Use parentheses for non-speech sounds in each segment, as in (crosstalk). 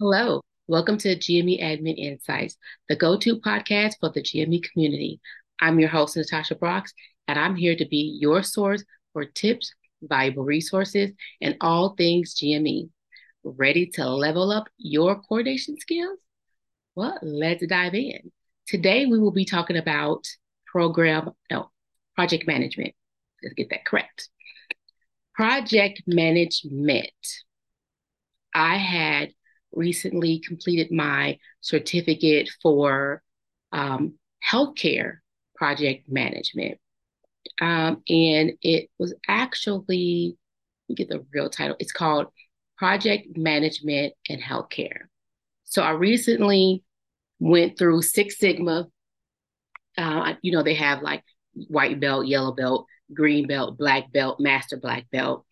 Hello, welcome to GME Admin Insights, the go to podcast for the GME community. I'm your host, Natasha Brox, and I'm here to be your source for tips, valuable resources, and all things GME. Ready to level up your coordination skills? Well, let's dive in. Today, we will be talking about program, no, project management. Let's get that correct. Project management. I had recently completed my certificate for um, healthcare project management. Um, and it was actually, let me get the real title. It's called Project Management and Healthcare. So I recently went through Six Sigma. Uh, you know, they have like white belt, yellow belt, green belt, black belt, master black belt.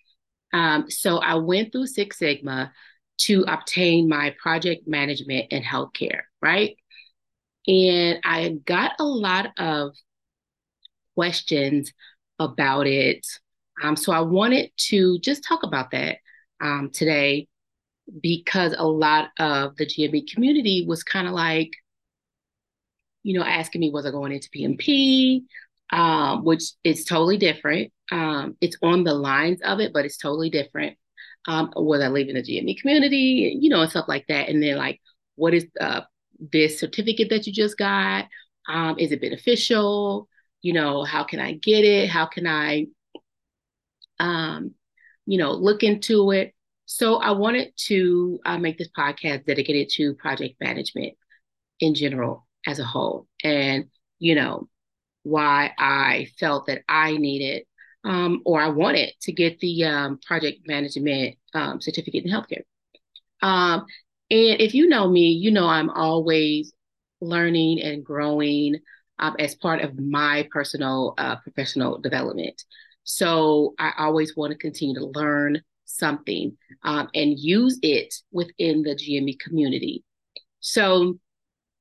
Um, so I went through Six Sigma to obtain my project management in healthcare, right? And I got a lot of questions about it. Um, so I wanted to just talk about that um, today because a lot of the GME community was kind of like, you know, asking me, was I going into PMP? Um, which is totally different. Um, it's on the lines of it, but it's totally different um, was I living in the GME community, you know, and stuff like that. And then like, what is uh, this certificate that you just got? Um, is it beneficial? You know, how can I get it? How can I, um, you know, look into it? So I wanted to uh, make this podcast dedicated to project management in general as a whole, and you know, why I felt that I needed um, or I wanted to get the um, project management um, certificate in healthcare. Um, and if you know me, you know I'm always learning and growing um, as part of my personal uh, professional development. So I always want to continue to learn something um, and use it within the GME community. So,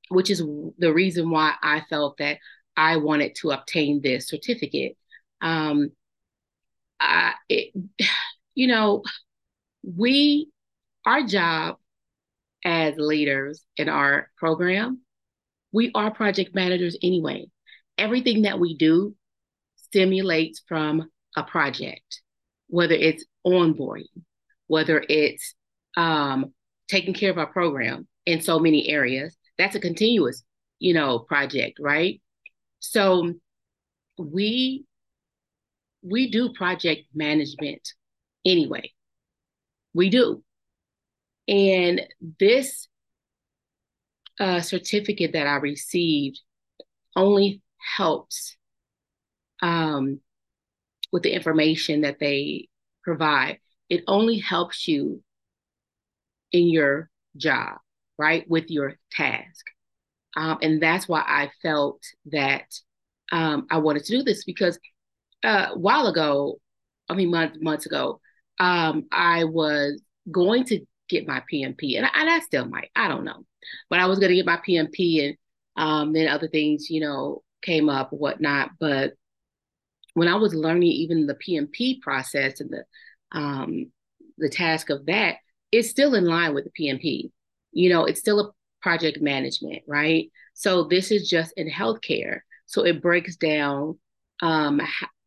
which is the reason why I felt that I wanted to obtain this certificate. Um, It, (sighs) you know, we, our job as leaders in our program, we are project managers anyway. Everything that we do stimulates from a project, whether it's onboarding, whether it's um, taking care of our program in so many areas. That's a continuous, you know, project, right? So we we do project management anyway. We do. And this uh, certificate that I received only helps um, with the information that they provide. It only helps you in your job, right? With your task. Um, and that's why I felt that um, I wanted to do this because uh, a while ago, I mean months months ago, um, I was going to get my PMP, and I, and I still might. I don't know, but I was going to get my PMP, and um, then other things, you know, came up, whatnot. But when I was learning even the PMP process and the um, the task of that, it's still in line with the PMP. You know, it's still a project management, right? So this is just in healthcare. So it breaks down um,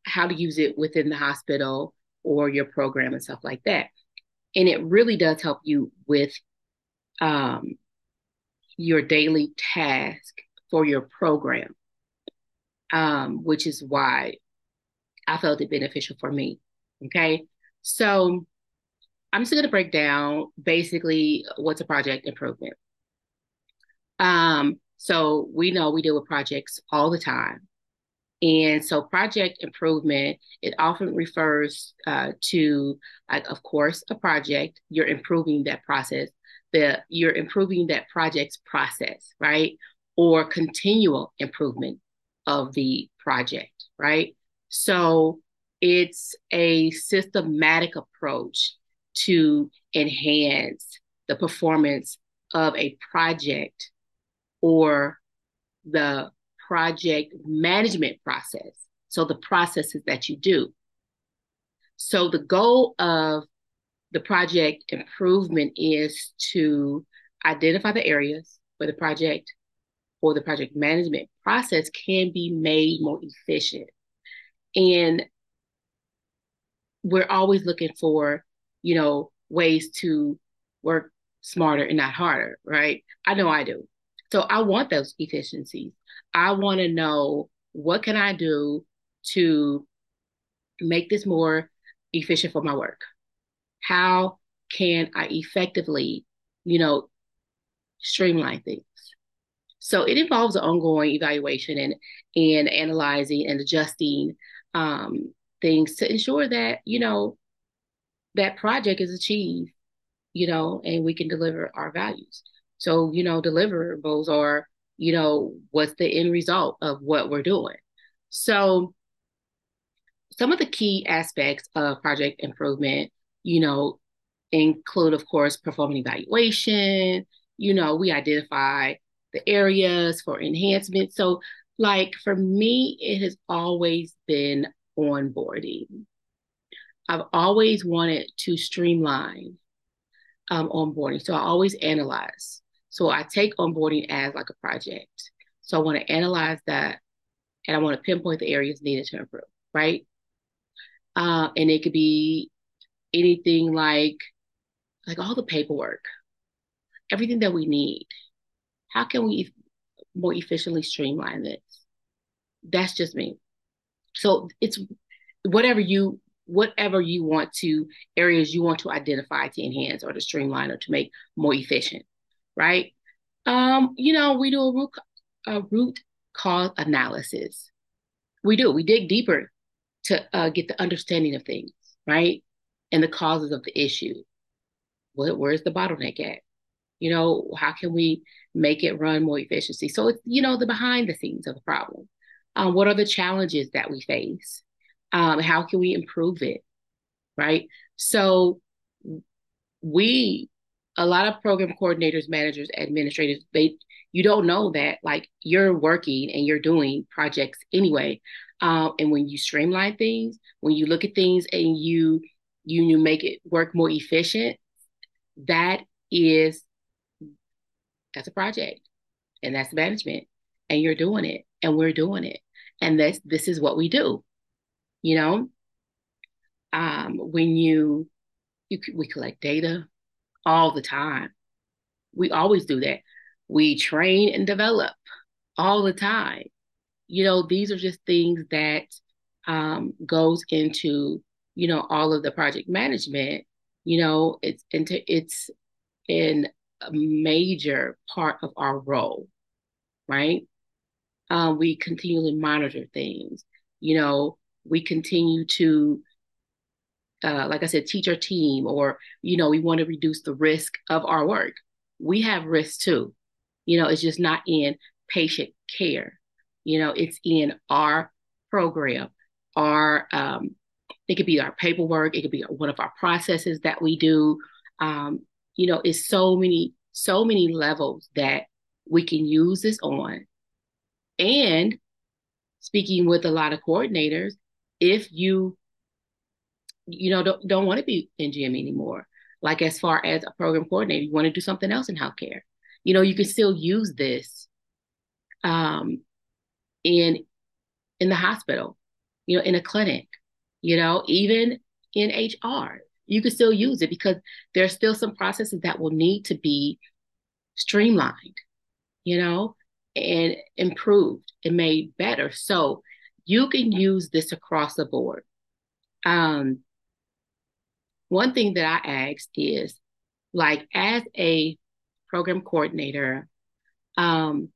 how to use it within the hospital or your program and stuff like that. And it really does help you with um, your daily task for your program, um, which is why I felt it beneficial for me. Okay. So I'm just going to break down basically what's a project improvement. Um, so we know we deal with projects all the time. And so, project improvement, it often refers uh, to, like, of course, a project. You're improving that process. The you're improving that project's process, right? Or continual improvement of the project, right? So it's a systematic approach to enhance the performance of a project or the project management process. So the processes that you do. So the goal of the project improvement is to identify the areas where the project or the project management process can be made more efficient. And we're always looking for, you know, ways to work smarter and not harder, right? I know I do. So I want those efficiencies. I want to know what can I do to make this more efficient for my work? How can I effectively, you know, streamline things? So it involves an ongoing evaluation and and analyzing and adjusting um, things to ensure that you know that project is achieved, you know, and we can deliver our values. So you know, deliverables are you know what's the end result of what we're doing. So some of the key aspects of project improvement, you know, include, of course, performing evaluation. You know, we identify the areas for enhancement. So, like for me, it has always been onboarding. I've always wanted to streamline um, onboarding. So I always analyze. So I take onboarding as like a project. So I want to analyze that and I want to pinpoint the areas needed to improve, right? Uh, and it could be anything like like all the paperwork, everything that we need how can we more efficiently streamline this? That's just me. So it's whatever you whatever you want to areas you want to identify to enhance or to streamline or to make more efficient, right? Um, you know, we do a root a root cause analysis. We do. We dig deeper to uh, get the understanding of things, right? And the causes of the issue. What, where's the bottleneck at? You know, how can we make it run more efficiency? So it's, you know, the behind the scenes of the problem. Um, what are the challenges that we face? Um, how can we improve it? Right. So we, a lot of program coordinators, managers, administrators, they, you don't know that like you're working and you're doing projects anyway. Um, and when you streamline things, when you look at things and you, you, you make it work more efficient, that is that's a project and that's management and you're doing it and we're doing it and this this is what we do you know um when you you we collect data all the time we always do that we train and develop all the time you know these are just things that um goes into you know all of the project management you know it's into it's in a major part of our role, right? Um, we continually monitor things. You know, we continue to, uh, like I said, teach team, or, you know, we want to reduce the risk of our work. We have risks too. You know, it's just not in patient care. You know, it's in our program, our, um, it could be our paperwork, it could be one of our processes that we do. Um, you know, it's so many, so many levels that we can use this on. And speaking with a lot of coordinators, if you, you know, don't, don't want to be in GM anymore, like as far as a program coordinator, you want to do something else in healthcare, you know, you can still use this um, in in the hospital, you know, in a clinic, you know, even in HR you can still use it because there's still some processes that will need to be streamlined, you know, and improved and made better. So you can use this across the board. Um, one thing that I asked is like as a program coordinator, um,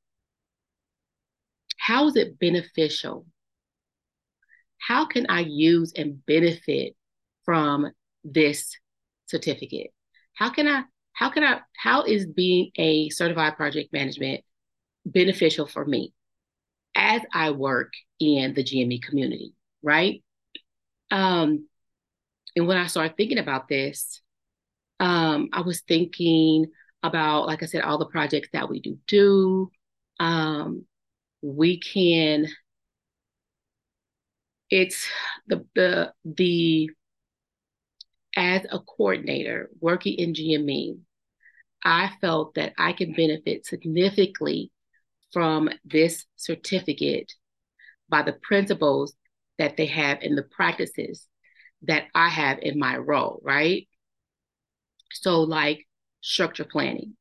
how is it beneficial? How can I use and benefit from this certificate? How can I, how can I, how is being a certified project management beneficial for me as I work in the GME community, right? Um, and when I started thinking about this, um, I was thinking about, like I said, all the projects that we do do. Um, we can. It's the the the as a coordinator working in GME, I felt that I can benefit significantly from this certificate by the principles that they have and the practices that I have in my role, right? So, like structure planning.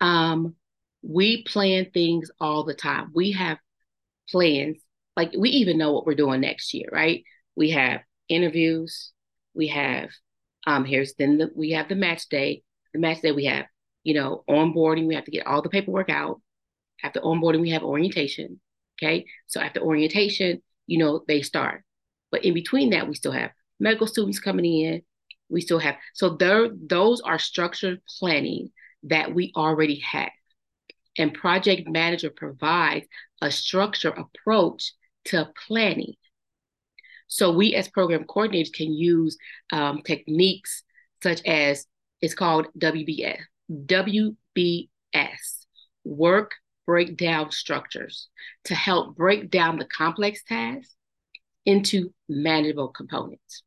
Um, we plan things all the time. We have plans, like we even know what we're doing next year, right? We have interviews, we have um here's then the, we have the match day. The match day we have, you know, onboarding, we have to get all the paperwork out. After onboarding, we have orientation. Okay. So after orientation, you know, they start. But in between that, we still have medical students coming in. We still have, so there, those are structured planning that we already have. And project manager provides a structured approach to planning. So we as program coordinators can use um, techniques such as it's called WBS, WBS, work breakdown structures to help break down the complex tasks into manageable components.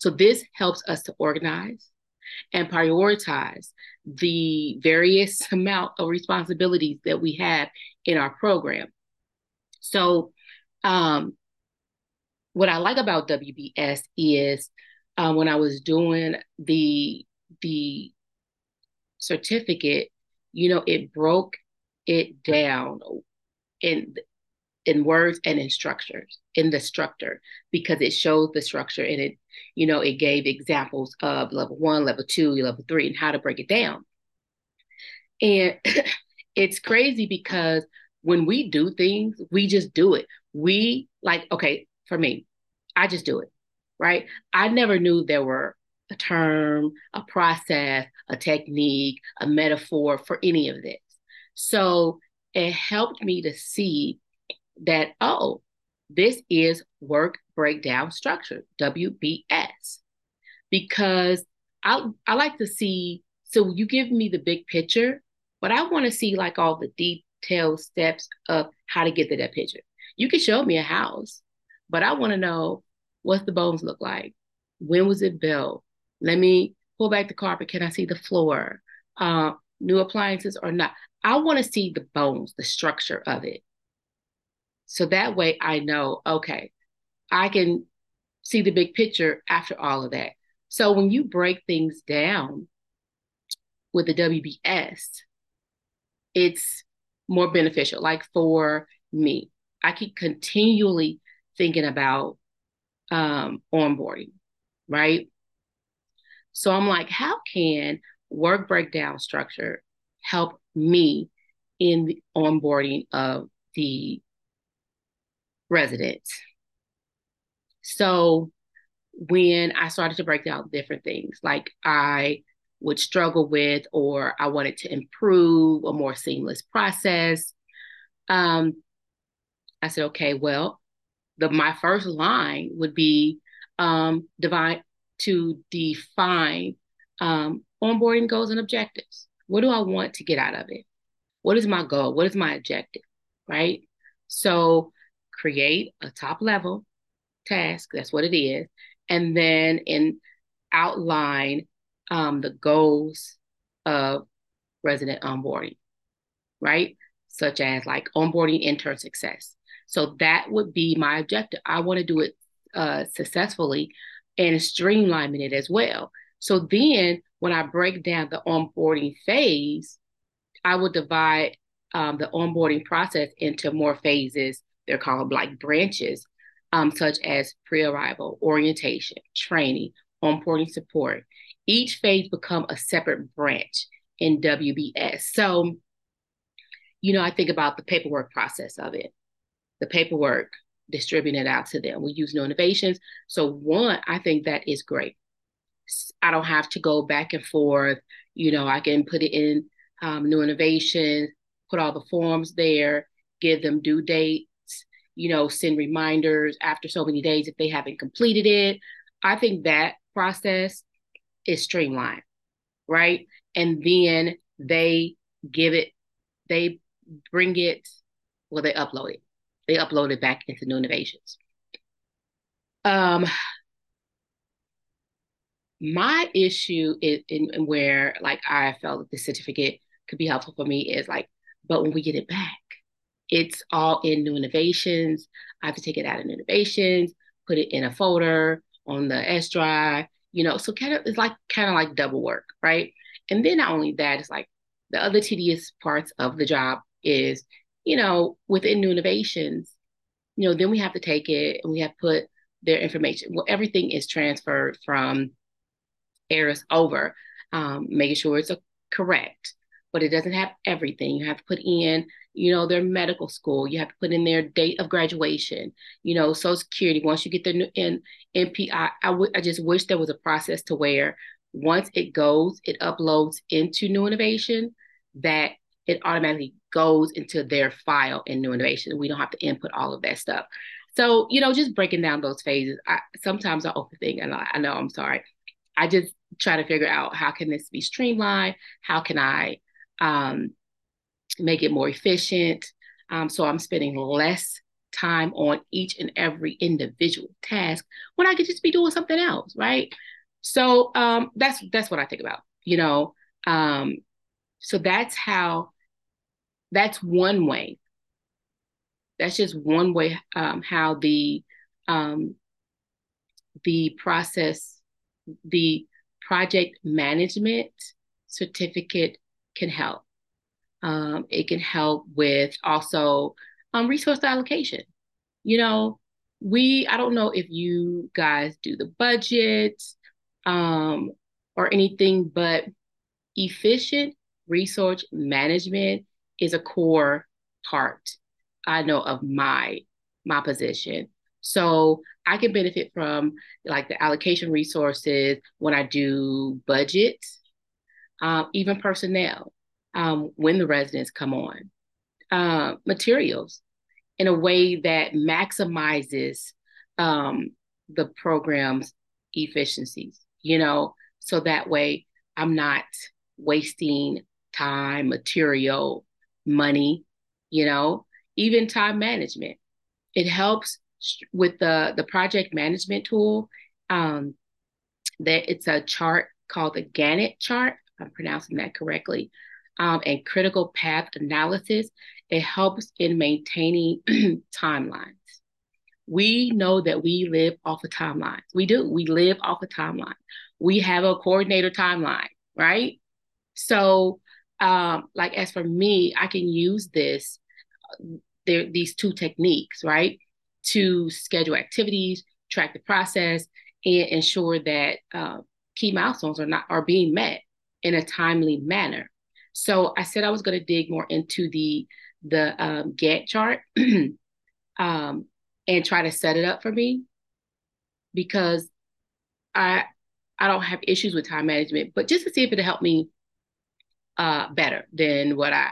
So this helps us to organize and prioritize the various (laughs) amount of responsibilities that we have in our program. So um, what I like about WBS is uh, when I was doing the the certificate, you know, it broke it down in in words and in structures in the structure because it shows the structure and it you know it gave examples of level one level two level three and how to break it down. And (laughs) it's crazy because when we do things we just do it. We like okay for me i just do it right? I never knew there were a term a process a technique a metaphor for any of this. So it helped me to see that, oh, this is work breakdown structure, WBS. Because I, I like to see, so you give me the big picture, but I want to see like all the detailed steps of how to get to that picture. You can show me a house, but I want to know what's the bones look like? When was it built? Let me pull back the carpet. Can I see the floor? Uh, new appliances or not? I want to see the bones, the structure of it. So that way I know, okay, I can see the big picture after all of that. So when you break things down with the WBS, it's more beneficial. Like for me, I keep continually thinking about um, onboarding, right? So I'm like, how can work breakdown structure help me in the onboarding of the residents. So when I started to break down different things, like I would struggle with, or I wanted to improve a more seamless process, um, I said, okay, well, the my first line would be um, divine to define um, onboarding goals and objectives. What do I want to get out of it? What is my goal? What is my objective? Right. So create a top level task. That's what it is. And then in outline um, the goals of resident onboarding, right? Such as like onboarding intern success. So that would be my objective. I want to do it uh, successfully and streamlining it as well. So then when I break down the onboarding phase, I will divide um, the onboarding process into more phases. They're called like branches, um, such as pre arrival, orientation, training, onboarding support. Each phase become a separate branch in WBS. So, you know, I think about the paperwork process of it, the paperwork, distributing it out to them. We use new innovations. So, one, I think that is great. I don't have to go back and forth. You know, I can put it in um, new innovations, put all the forms there, give them due dates, you know, send reminders after so many days if they haven't completed it. I think that process is streamlined, right? And then they give it, they bring it, well, they upload it. They upload it back into new innovations. Um, my issue is in, in where like I felt that the certificate could be helpful for me is like, but when we get it back, it's all in new innovations. I have to take it out new innovations, put it in a folder on the S drive, you know, so kind of it's like kind of like double work, right? And then not only that, it's like the other tedious parts of the job is, you know, within new innovations, you know, then we have to take it and we have put their information. Well, everything is transferred from ERAS over, um, making sure it's correct, but it doesn't have everything. You have to put in, you know, their medical school. You have to put in their date of graduation. You know, Social Security. Once you get the new in NPI, I, I, w- I just wish there was a process to where once it goes, it uploads into New Innovation, that it automatically goes into their file in New Innovation. We don't have to input all of that stuff. So, you know, just breaking down those phases. I, sometimes I overthink, and I, I know I'm sorry. I just try to figure out how can this be streamlined? How can I um, make it more efficient? Um, so I'm spending less time on each and every individual task when I could just be doing something else, right? So um, that's that's what I think about, you know. Um, so that's how. That's one way. That's just one way um, how the um, the process the project management certificate can help. Um, it can help with also um, resource allocation. You know, we, I don't know if you guys do the budget um, or anything, but efficient resource management is a core part, I know, of my my position. So I can benefit from like the allocation resources when I do budget, um, even personnel, um, when the residents come on, uh, materials in a way that maximizes um, the program's efficiencies, you know, so that way I'm not wasting time, material, money, you know, even time management. It helps with the the project management tool um, that it's a chart called the Gantt chart. I'm pronouncing that correctly. Um, and critical path analysis. It helps in maintaining (clears throat) timelines. We know that we live off of timelines. We do. We live off a of timeline. We have a coordinator timeline, right? So, um, like as for me, I can use this, uh, there, these two techniques, right? to schedule activities, track the process, and ensure that uh, key milestones are not are being met in a timely manner. So I said I was going to dig more into the the um, Gantt chart (clears throat) um, and try to set it up for me because I I don't have issues with time management, but just to see if it'll help me uh, better than what I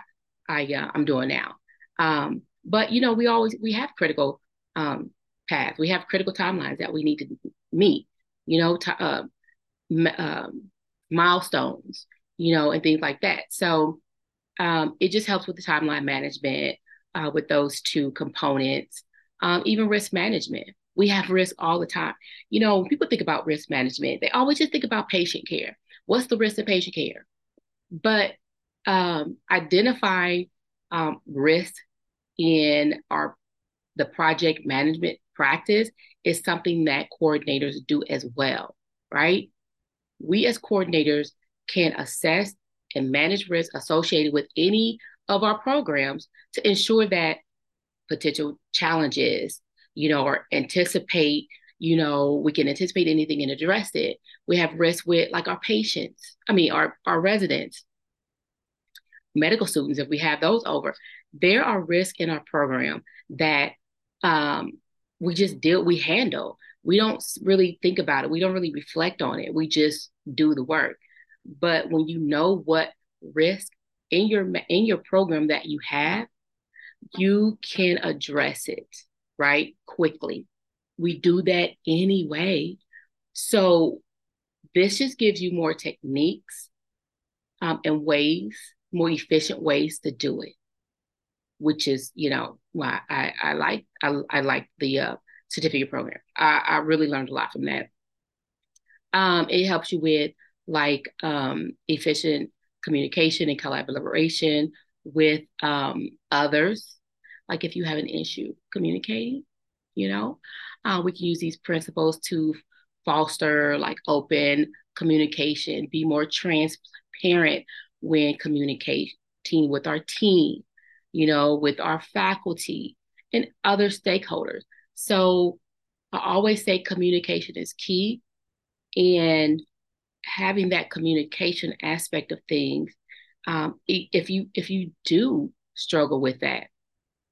I uh, I'm doing now. Um, but you know, we always we have critical um, path. We have critical timelines that we need to meet, you know, t- uh, um, milestones, you know, and things like that. So um, it just helps with the timeline management uh, with those two components, um, even risk management. We have risk all the time. You know, when people think about risk management, they always just think about patient care. What's the risk of patient care? But um, identifying um, risk in our the project management practice is something that coordinators do as well, right? We as coordinators can assess and manage risks associated with any of our programs to ensure that potential challenges, you know, or anticipate, you know, we can anticipate anything and address it. We have risks with like our patients, I mean, our, our residents, medical students, if we have those over, there are risks in our program that um, we just deal, we handle. We don't really think about it. We don't really reflect on it. We just do the work. But when you know what risk in your in your program that you have, you can address it right quickly. We do that anyway. So this just gives you more techniques um, and ways, more efficient ways to do it which is you know why I I like I, I like the uh, certificate program. I, I really learned a lot from that. Um, it helps you with like um, efficient communication and collaboration with um, others. Like if you have an issue communicating, you know, uh, we can use these principles to foster like open communication, be more transparent when communicating with our team, you know, with our faculty and other stakeholders. So I always say communication is key. And having that communication aspect of things, um, if you if you do struggle with that,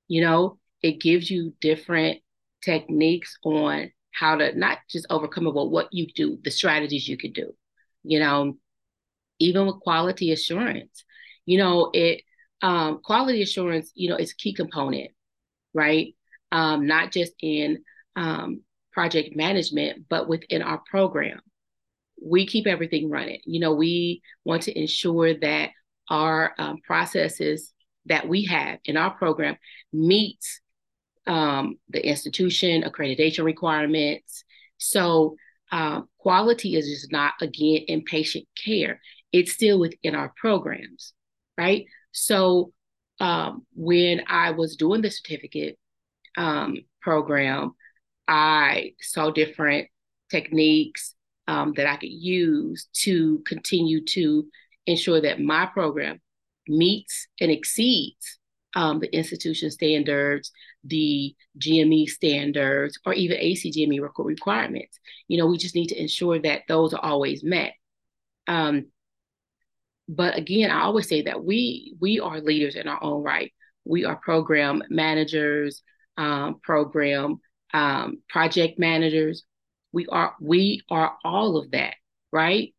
you know, it gives you different techniques on how to not just overcome it, but what you do, the strategies you could do. You know, even with quality assurance, you know, it um, quality assurance, you know, is a key component, right? Um, not just in um, project management, but within our program. We keep everything running. You know, we want to ensure that our um, processes that we have in our program meets um, the institution accreditation requirements. So um, quality is just not again in patient care. It's still within our programs, right? So um, when I was doing the certificate um, program, I saw different techniques um, that I could use to continue to ensure that my program meets and exceeds um, the institution standards, the GME standards, or even ACGME requirements. You know, we just need to ensure that those are always met. Um, but again, I always say that we we are leaders in our own right. We are program managers, um, program um, project managers. We are we are all of that, right?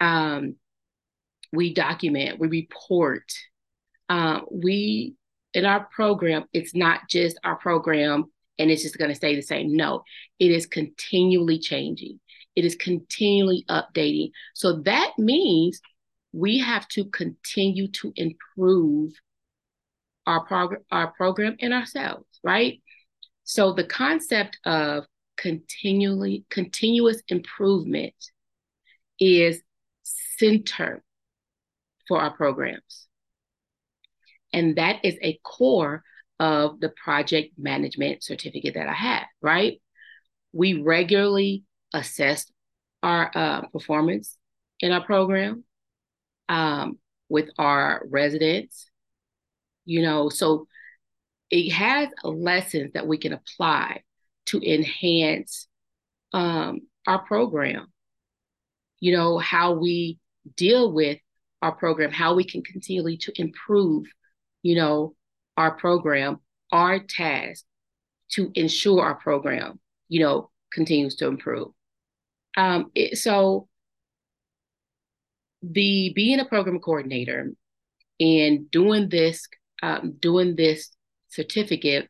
Um, we document, we report. Um, we in our program, it's not just our program and it's just going to stay the same. No, it is continually changing. It is continually updating. So that means we have to continue to improve our program, our program and ourselves, right? So the concept of continually continuous improvement is center for our programs. And that is a core of the project management certificate that I have, right? We regularly assess our uh, performance in our program um, with our residents, you know, so it has lessons that we can apply to enhance um, our program. You know, how we deal with our program, how we can continually to improve, you know, our program, our task to ensure our program, you know, continues to improve. Um, it, so the being a program coordinator and doing this, um, doing this certificate,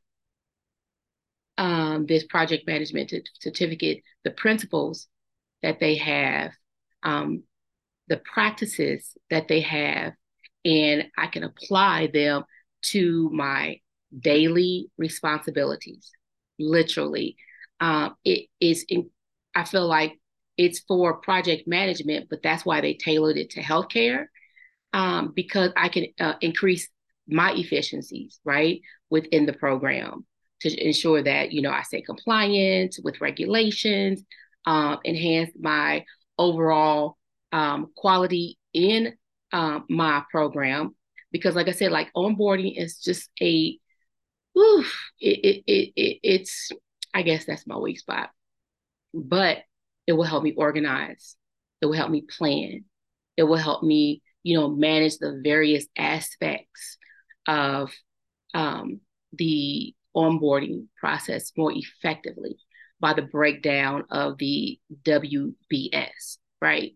um, this project management certificate, the principles that they have, um, the practices that they have, and I can apply them to my daily responsibilities. Literally, um, it is. In, I feel like it's for project management, but that's why they tailored it to healthcare um, because I can uh, increase my efficiencies, right, within the program to ensure that, you know, I stay compliant with regulations, um, enhance my overall um, quality in um, my program. Because, like I said, like onboarding is just a, oof, it, it, it, it, it's, I guess that's my weak spot. But it will help me organize. It will help me plan. It will help me, you know, manage the various aspects of um, the onboarding process more effectively by the breakdown of the WBS, right?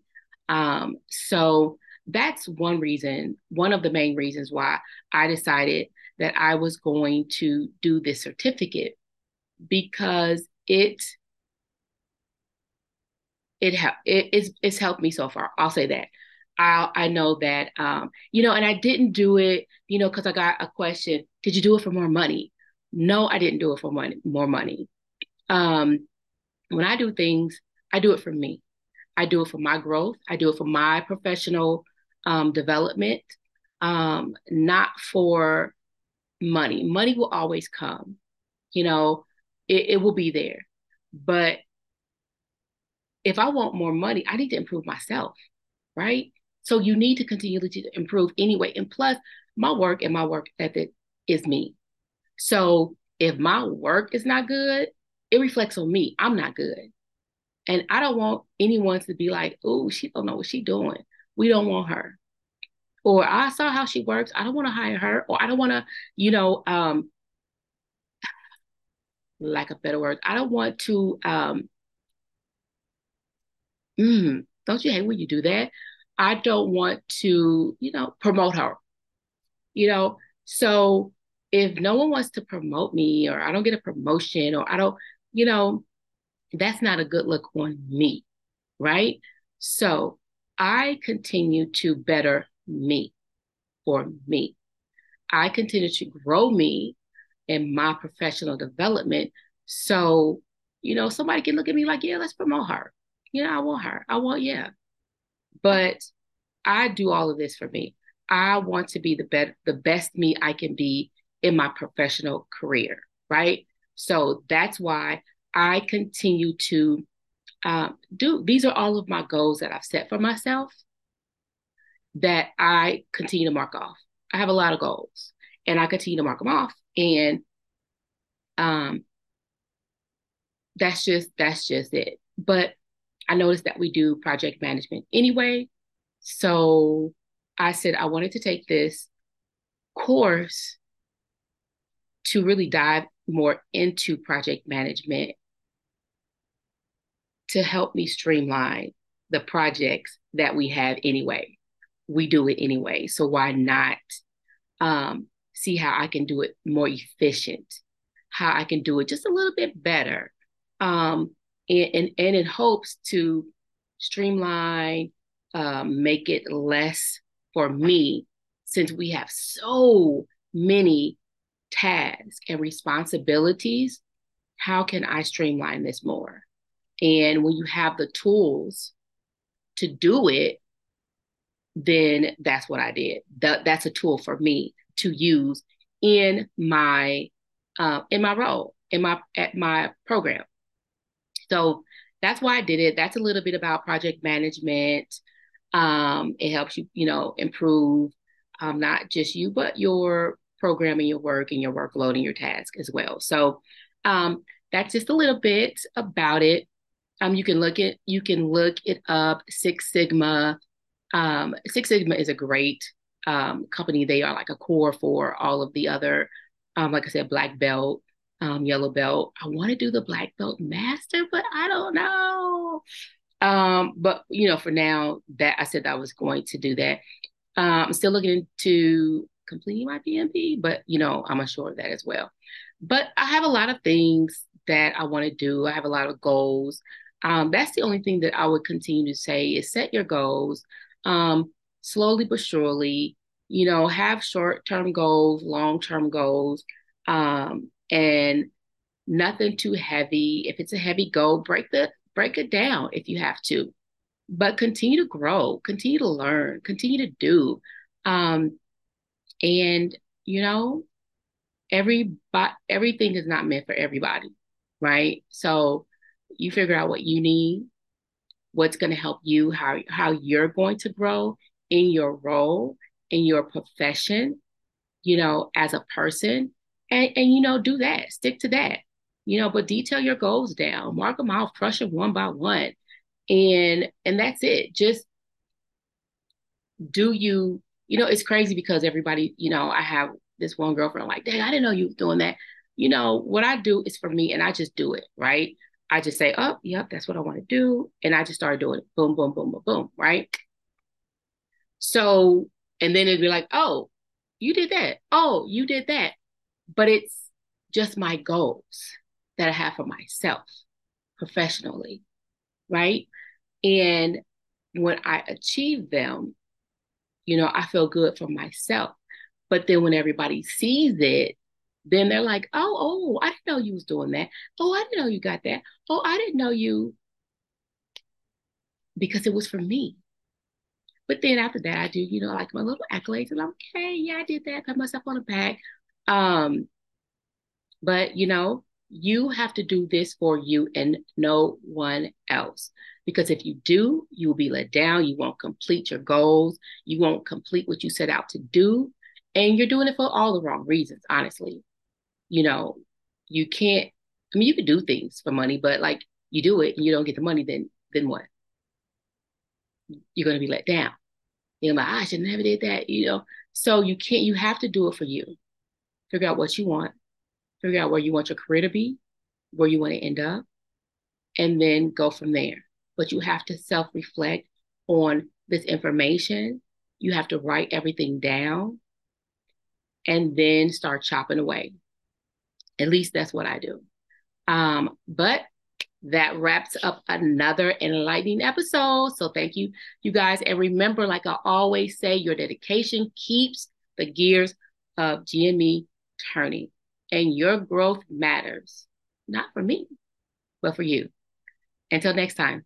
Um, so that's one reason, one of the main reasons why I decided that I was going to do this certificate because it it helped it, it's it's helped me so far. I'll say that. I I know that um, you know, and I didn't do it, you know, because I got a question, did you do it for more money? No, I didn't do it for money, more money. Um, when I do things, I do it for me. I do it for my growth. I do it for my professional um, development, um, not for money. Money will always come, you know, it, it will be there. But if I want more money, I need to improve myself, right? So you need to continually to improve anyway. And plus, my work and my work ethic is me. So if my work is not good, it reflects on me. I'm not good. And I don't want anyone to be like, oh, she don't know what she's doing. We don't want her. Or I saw how she works. I don't want to hire her. Or I don't want to, you know, um, lack of better words. I don't want to um mm, don't you hate when you do that? I don't want to, you know, promote her. You know, so if no one wants to promote me or I don't get a promotion or I don't, you know, that's not a good look on me, right? So I continue to better me for me. I continue to grow me in my professional development. So, you know, somebody can look at me like, yeah, let's promote her. You know, I want her. I want, yeah. But I do all of this for me. I want to be the best the best me I can be in my professional career, right? So that's why I continue to um, do. These are all of my goals that I've set for myself that I continue to mark off. I have a lot of goals, and I continue to mark them off, and um, that's just that's just it. But I noticed that we do project management anyway, so I said I wanted to take this course to really dive more into project management to help me streamline the projects that we have anyway. We do it anyway. So why not um, see how I can do it more efficient, how I can do it just a little bit better, um, and, and, and in hopes to streamline, um, make it less for me, since we have so many tasks and responsibilities. How can I streamline this more? And when you have the tools to do it, then that's what I did. That, that's a tool for me to use in my uh, in my role in my at my program. So that's why I did it. That's a little bit about project management. Um, it helps you, you know, improve um, not just you, but your programming, your work, and your workload and your task as well. So um, that's just a little bit about it. Um, you can look it, you can look it up. Six Sigma. Um, Six Sigma is a great um, company. They are like a core for all of the other, um, like I said, black belt, um, yellow belt. I want to do the black belt master, but I don't know. Um, but you know, for now, that I said I was going to do that. Um, I'm still looking into completing my PMP, but you know, I'm unsure of that as well. But I have a lot of things that I want to do. I have a lot of goals. Um, that's the only thing that I would continue to say is set your goals um, slowly but surely. You know, have short term goals, long term goals, um, and nothing too heavy. If it's a heavy goal, break the break it down if you have to, but continue to grow, continue to learn, continue to do, um, and you know, every everything is not meant for everybody, right? So you figure out what you need, what's going to help you, how how you're going to grow in your role, in your profession, you know, as a person, and and you know, do that, stick to that, you know, but detail your goals down, mark them out, crush them one by one, and and that's it. Just do you, you know, it's crazy because everybody, you know, I have this one girlfriend like, dang, I didn't know you was doing that. You know, what I do is for me and I just do it, right? I just say, oh, yep, that's what I want to do. And I just start doing it. Boom, boom, boom, boom, boom, right? So, and then it'd be like, oh, you did that. Oh, you did that. But it's just my goals that I have for myself professionally, right? And when I achieve them, you know, I feel good for myself. But then when everybody sees it, then they're like, oh, oh, I didn't know you was doing that. Oh, I didn't know you got that. Oh, I didn't know you because it was for me. But then after that, I do, you know, like my little accolades, and I'm okay, yeah, I did that, pat myself on the back. Um, but you know, you have to do this for you and no one else. Because if you do, you will be let down. You won't complete your goals. You won't complete what you set out to do. And you're doing it for all the wrong reasons, honestly. You know, you can't, I mean, you can do things for money, but like you do it and you don't get the money, then then what? You're gonna be let down. You're like, ah, I should never did that, you know. So you can't, you have to do it for you. Figure out what you want, figure out where you want your career to be, where you want to end up, and then go from there. But you have to self reflect on this information. You have to write everything down and then start chopping away. At least that's what I do. Um, but that wraps up another enlightening episode. So thank you, you guys. And remember, like I always say, your dedication keeps the gears of GME turning, and your growth matters, not for me, but for you. Until next time.